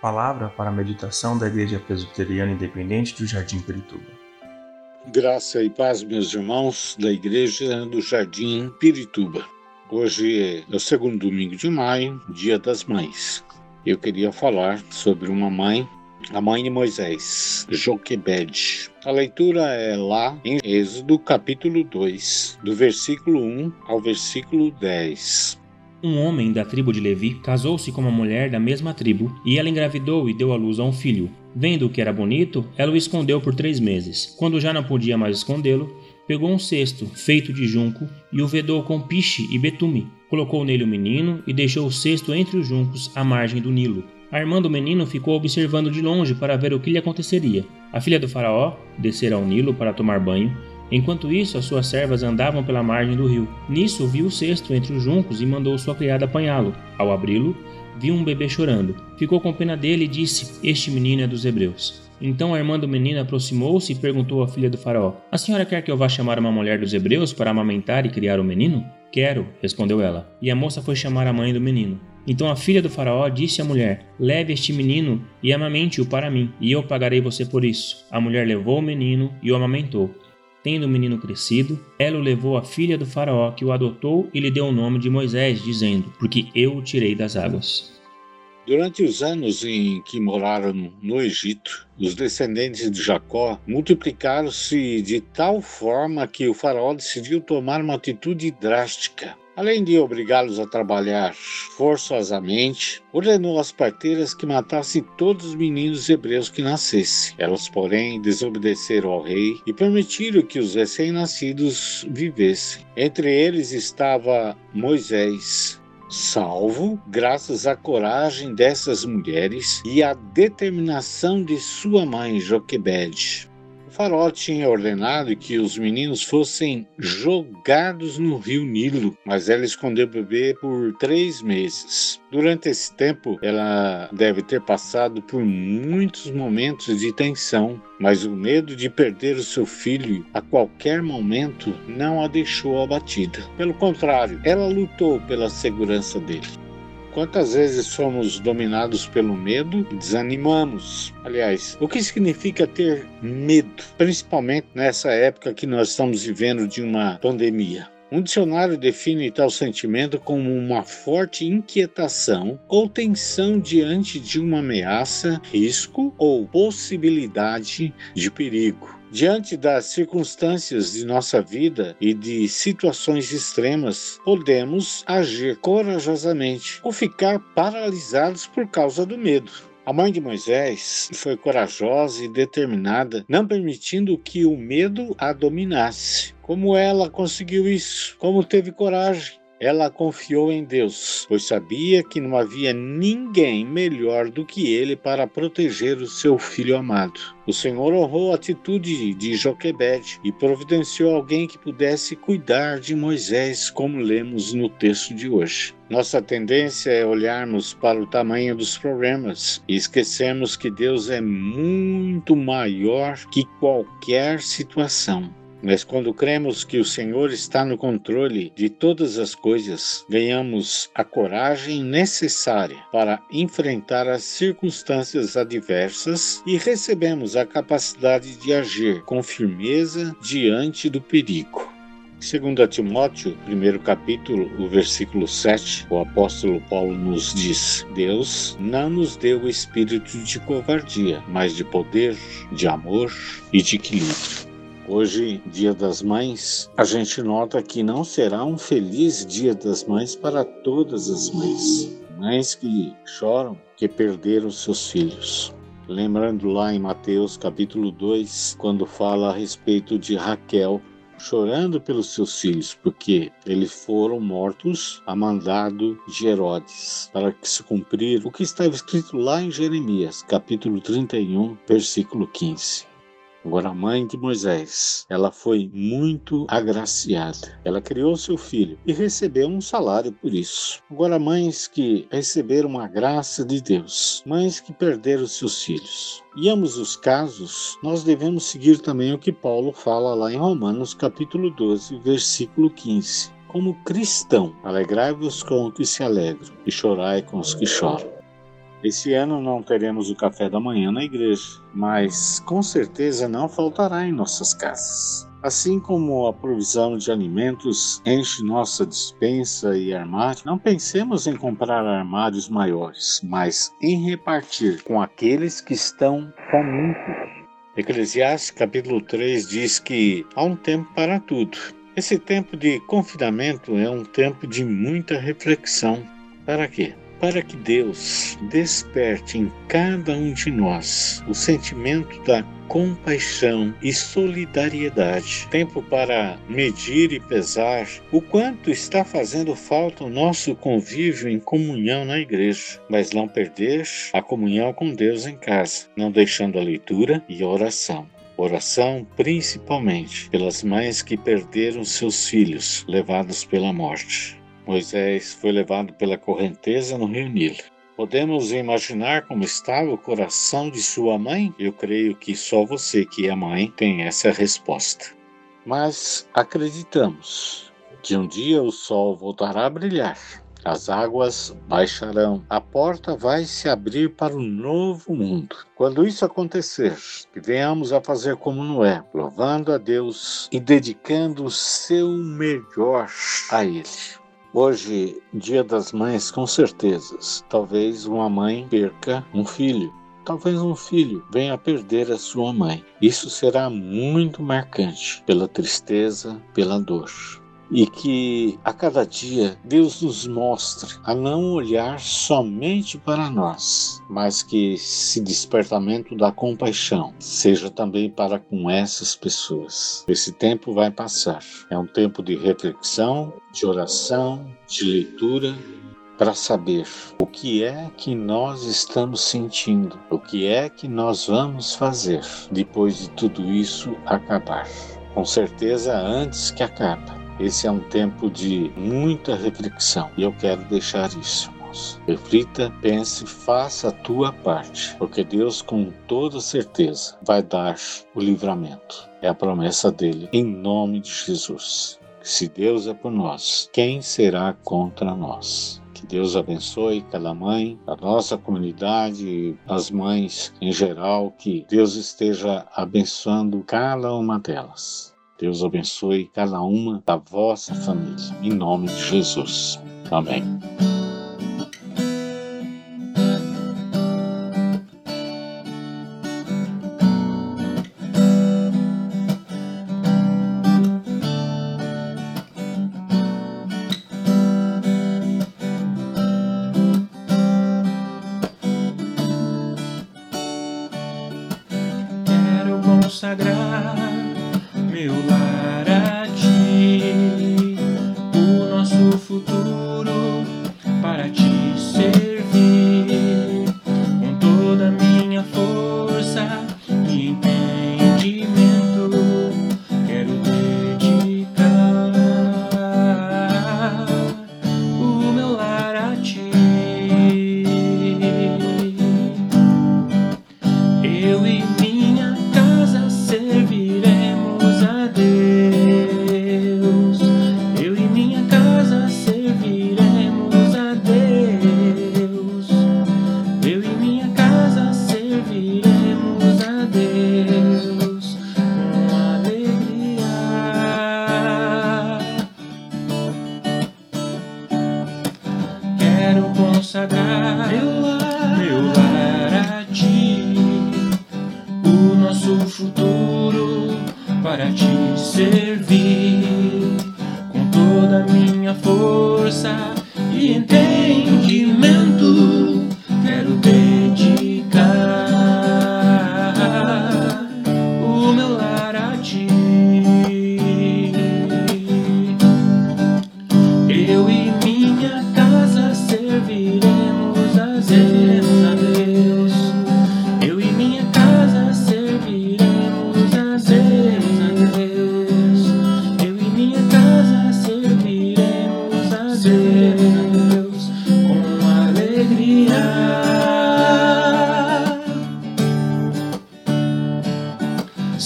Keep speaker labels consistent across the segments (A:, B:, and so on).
A: Palavra para a meditação da Igreja Presbiteriana Independente do Jardim Pirituba.
B: Graça e paz, meus irmãos da Igreja do Jardim Pirituba. Hoje é o segundo domingo de maio, Dia das Mães. Eu queria falar sobre uma mãe, a mãe de Moisés, Joquebed. A leitura é lá em Êxodo capítulo 2, do versículo 1 ao versículo 10.
C: Um homem da tribo de Levi casou-se com uma mulher da mesma tribo, e ela engravidou e deu à luz a um filho. Vendo que era bonito, ela o escondeu por três meses. Quando já não podia mais escondê-lo, pegou um cesto feito de junco e o vedou com piche e betume. Colocou nele o menino e deixou o cesto entre os juncos à margem do Nilo. A irmã do menino ficou observando de longe para ver o que lhe aconteceria. A filha do faraó descera ao Nilo para tomar banho Enquanto isso, as suas servas andavam pela margem do rio. Nisso, viu o cesto entre os juncos e mandou sua criada apanhá-lo. Ao abri-lo, viu um bebê chorando. Ficou com pena dele e disse: Este menino é dos hebreus. Então a irmã do menino aproximou-se e perguntou à filha do faraó: A senhora quer que eu vá chamar uma mulher dos hebreus para amamentar e criar o menino? Quero, respondeu ela. E a moça foi chamar a mãe do menino. Então a filha do faraó disse à mulher: Leve este menino e amamente-o para mim, e eu pagarei você por isso. A mulher levou o menino e o amamentou. Tendo o menino crescido, ela o levou à filha do faraó, que o adotou e lhe deu o nome de Moisés, dizendo: Porque eu o tirei das águas.
B: Durante os anos em que moraram no Egito, os descendentes de Jacó multiplicaram-se de tal forma que o faraó decidiu tomar uma atitude drástica. Além de obrigá-los a trabalhar forçosamente, ordenou às parteiras que matassem todos os meninos hebreus que nascessem. Elas, porém, desobedeceram ao rei e permitiram que os recém-nascidos vivessem. Entre eles estava Moisés, salvo graças à coragem dessas mulheres e à determinação de sua mãe Joquebede. Faraó tinha ordenado que os meninos fossem jogados no rio Nilo, mas ela escondeu o bebê por três meses. Durante esse tempo, ela deve ter passado por muitos momentos de tensão, mas o medo de perder o seu filho a qualquer momento não a deixou abatida. Pelo contrário, ela lutou pela segurança dele. Quantas vezes somos dominados pelo medo e desanimamos? Aliás, o que significa ter medo, principalmente nessa época que nós estamos vivendo de uma pandemia? Um dicionário define tal sentimento como uma forte inquietação ou tensão diante de uma ameaça, risco ou possibilidade de perigo. Diante das circunstâncias de nossa vida e de situações extremas, podemos agir corajosamente ou ficar paralisados por causa do medo. A mãe de Moisés foi corajosa e determinada, não permitindo que o medo a dominasse. Como ela conseguiu isso? Como teve coragem? Ela confiou em Deus, pois sabia que não havia ninguém melhor do que ele para proteger o seu filho amado. O Senhor honrou a atitude de Joquebede e providenciou alguém que pudesse cuidar de Moisés, como lemos no texto de hoje. Nossa tendência é olharmos para o tamanho dos problemas e esquecermos que Deus é muito maior que qualquer situação. Mas quando cremos que o Senhor está no controle de todas as coisas, ganhamos a coragem necessária para enfrentar as circunstâncias adversas e recebemos a capacidade de agir com firmeza diante do perigo. Segundo Timóteo, primeiro capítulo, o versículo 7, o apóstolo Paulo nos diz: Deus não nos deu o espírito de covardia, mas de poder, de amor e de equilíbrio. Hoje, Dia das Mães, a gente nota que não será um feliz Dia das Mães para todas as mães. Mães que choram que perderam seus filhos. Lembrando lá em Mateus capítulo 2, quando fala a respeito de Raquel chorando pelos seus filhos, porque eles foram mortos a mandado de Herodes, para que se cumprir o que estava escrito lá em Jeremias, capítulo 31, versículo 15. Agora, a mãe de Moisés, ela foi muito agraciada. Ela criou seu filho e recebeu um salário por isso. Agora, mães que receberam a graça de Deus, mães que perderam seus filhos. Em ambos os casos, nós devemos seguir também o que Paulo fala lá em Romanos, capítulo 12, versículo 15. Como cristão, alegrai-vos com os que se alegram e chorai com os que choram. Esse ano não teremos o café da manhã na igreja, mas com certeza não faltará em nossas casas. Assim como a provisão de alimentos enche nossa dispensa e armário, não pensemos em comprar armários maiores, mas em repartir com aqueles que estão famintos. Eclesiastes capítulo 3 diz que há um tempo para tudo. Esse tempo de confinamento é um tempo de muita reflexão. Para quê? Para que Deus desperte em cada um de nós o sentimento da compaixão e solidariedade. Tempo para medir e pesar o quanto está fazendo falta o nosso convívio em comunhão na igreja, mas não perder a comunhão com Deus em casa, não deixando a leitura e a oração. Oração principalmente pelas mães que perderam seus filhos levados pela morte. Moisés foi levado pela correnteza no rio Nilo. Podemos imaginar como estava o coração de sua mãe? Eu creio que só você que é mãe tem essa resposta. Mas acreditamos que um dia o sol voltará a brilhar, as águas baixarão, a porta vai se abrir para um novo mundo. Quando isso acontecer, que venhamos a fazer como Noé, louvando a Deus e dedicando o seu melhor a Ele. Hoje, Dia das Mães, com certeza, talvez uma mãe perca um filho. Talvez um filho venha a perder a sua mãe. Isso será muito marcante pela tristeza, pela dor e que a cada dia Deus nos mostre a não olhar somente para nós, mas que esse despertamento da compaixão seja também para com essas pessoas. Esse tempo vai passar. É um tempo de reflexão, de oração, de leitura para saber o que é que nós estamos sentindo, o que é que nós vamos fazer depois de tudo isso acabar. Com certeza antes que acabe esse é um tempo de muita reflexão e eu quero deixar isso. Reflita, pense, faça a tua parte, porque Deus, com toda certeza, vai dar o livramento. É a promessa dele, em nome de Jesus. Se Deus é por nós, quem será contra nós? Que Deus abençoe cada mãe, a nossa comunidade, as mães em geral, que Deus esteja abençoando cada uma delas. Deus abençoe cada uma da vossa família. Em nome de Jesus. Amém.
C: Meu lar a ti, o nosso futuro para te servir Quero consagrar meu lar, meu lar a ti, o nosso futuro para te servir com toda a minha força e entendimento. Quero dedicar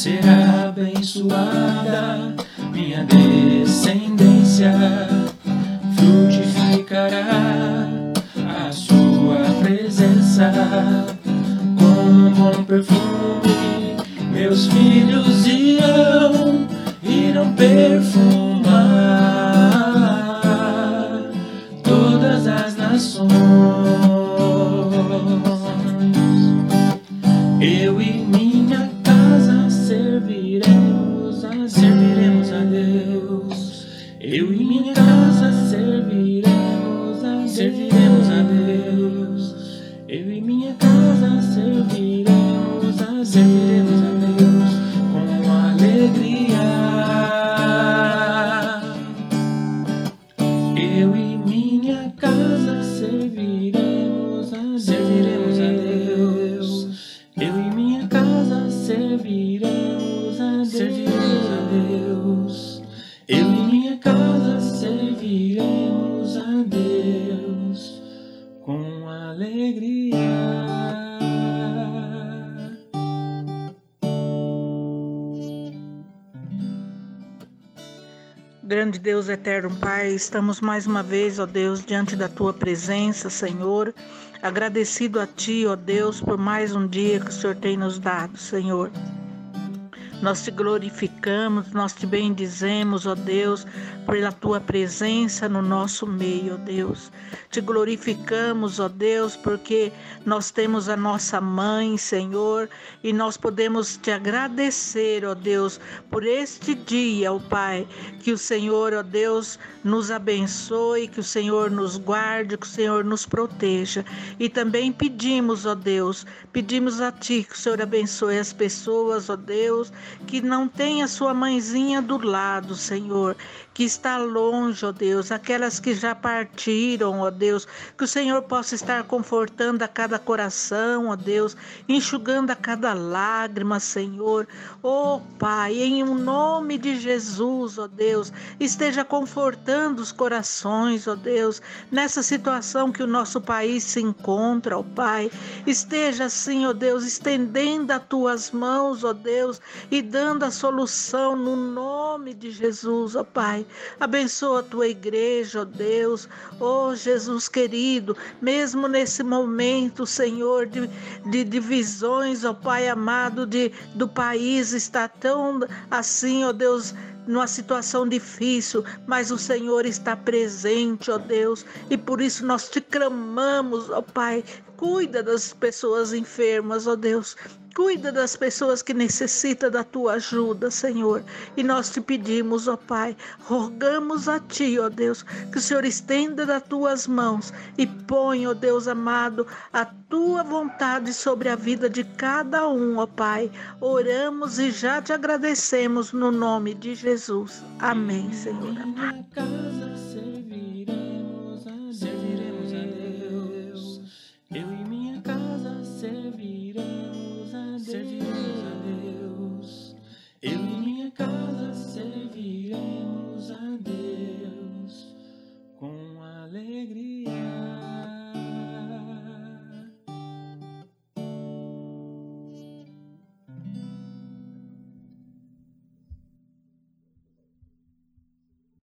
C: Será abençoada minha descendência frutificará a sua presença. casa com um bom perfume. Meus filhos eu irão perfumar Eu e minha casa serviremos
D: Grande Deus eterno Pai, estamos mais uma vez, ó Deus, diante da tua presença, Senhor. Agradecido a ti, ó Deus, por mais um dia que o Senhor tem nos dado, Senhor. Nós te glorificamos, nós te bendizemos, ó Deus, pela tua presença no nosso meio, ó Deus. Te glorificamos, ó Deus, porque nós temos a nossa mãe, Senhor, e nós podemos te agradecer, ó Deus, por este dia, ó Pai, que o Senhor, ó Deus, nos abençoe, que o Senhor nos guarde, que o Senhor nos proteja. E também pedimos, ó Deus, pedimos a Ti que o Senhor abençoe as pessoas, ó Deus, que não tem a sua mãezinha do lado, Senhor, que está longe, ó Deus, aquelas que já partiram, ó Deus, que o Senhor possa estar confortando a cada coração, ó Deus, enxugando a cada lágrima, Senhor. Ó Pai, em o nome de Jesus, ó Deus, esteja confortando os corações, ó Deus, nessa situação que o nosso país se encontra, ó Pai. Esteja assim, ó Deus, estendendo as tuas mãos, ó Deus, e dando a solução no nome de Jesus, ó Pai. Abençoa a tua igreja, ó Deus, ó Jesus querido, mesmo nesse momento, Senhor, de, de divisões, ó Pai amado, de, do país está tão assim, ó Deus numa situação difícil, mas o Senhor está presente, ó Deus, e por isso nós te clamamos, ó Pai. Cuida das pessoas enfermas, ó Deus. Cuida das pessoas que necessitam da tua ajuda, Senhor. E nós te pedimos, ó Pai, rogamos a ti, ó Deus, que o Senhor estenda das tuas mãos e põe, ó Deus amado, a tua vontade sobre a vida de cada um, ó Pai. Oramos e já te agradecemos no nome de Jesus. Amém, Senhor.
C: Minha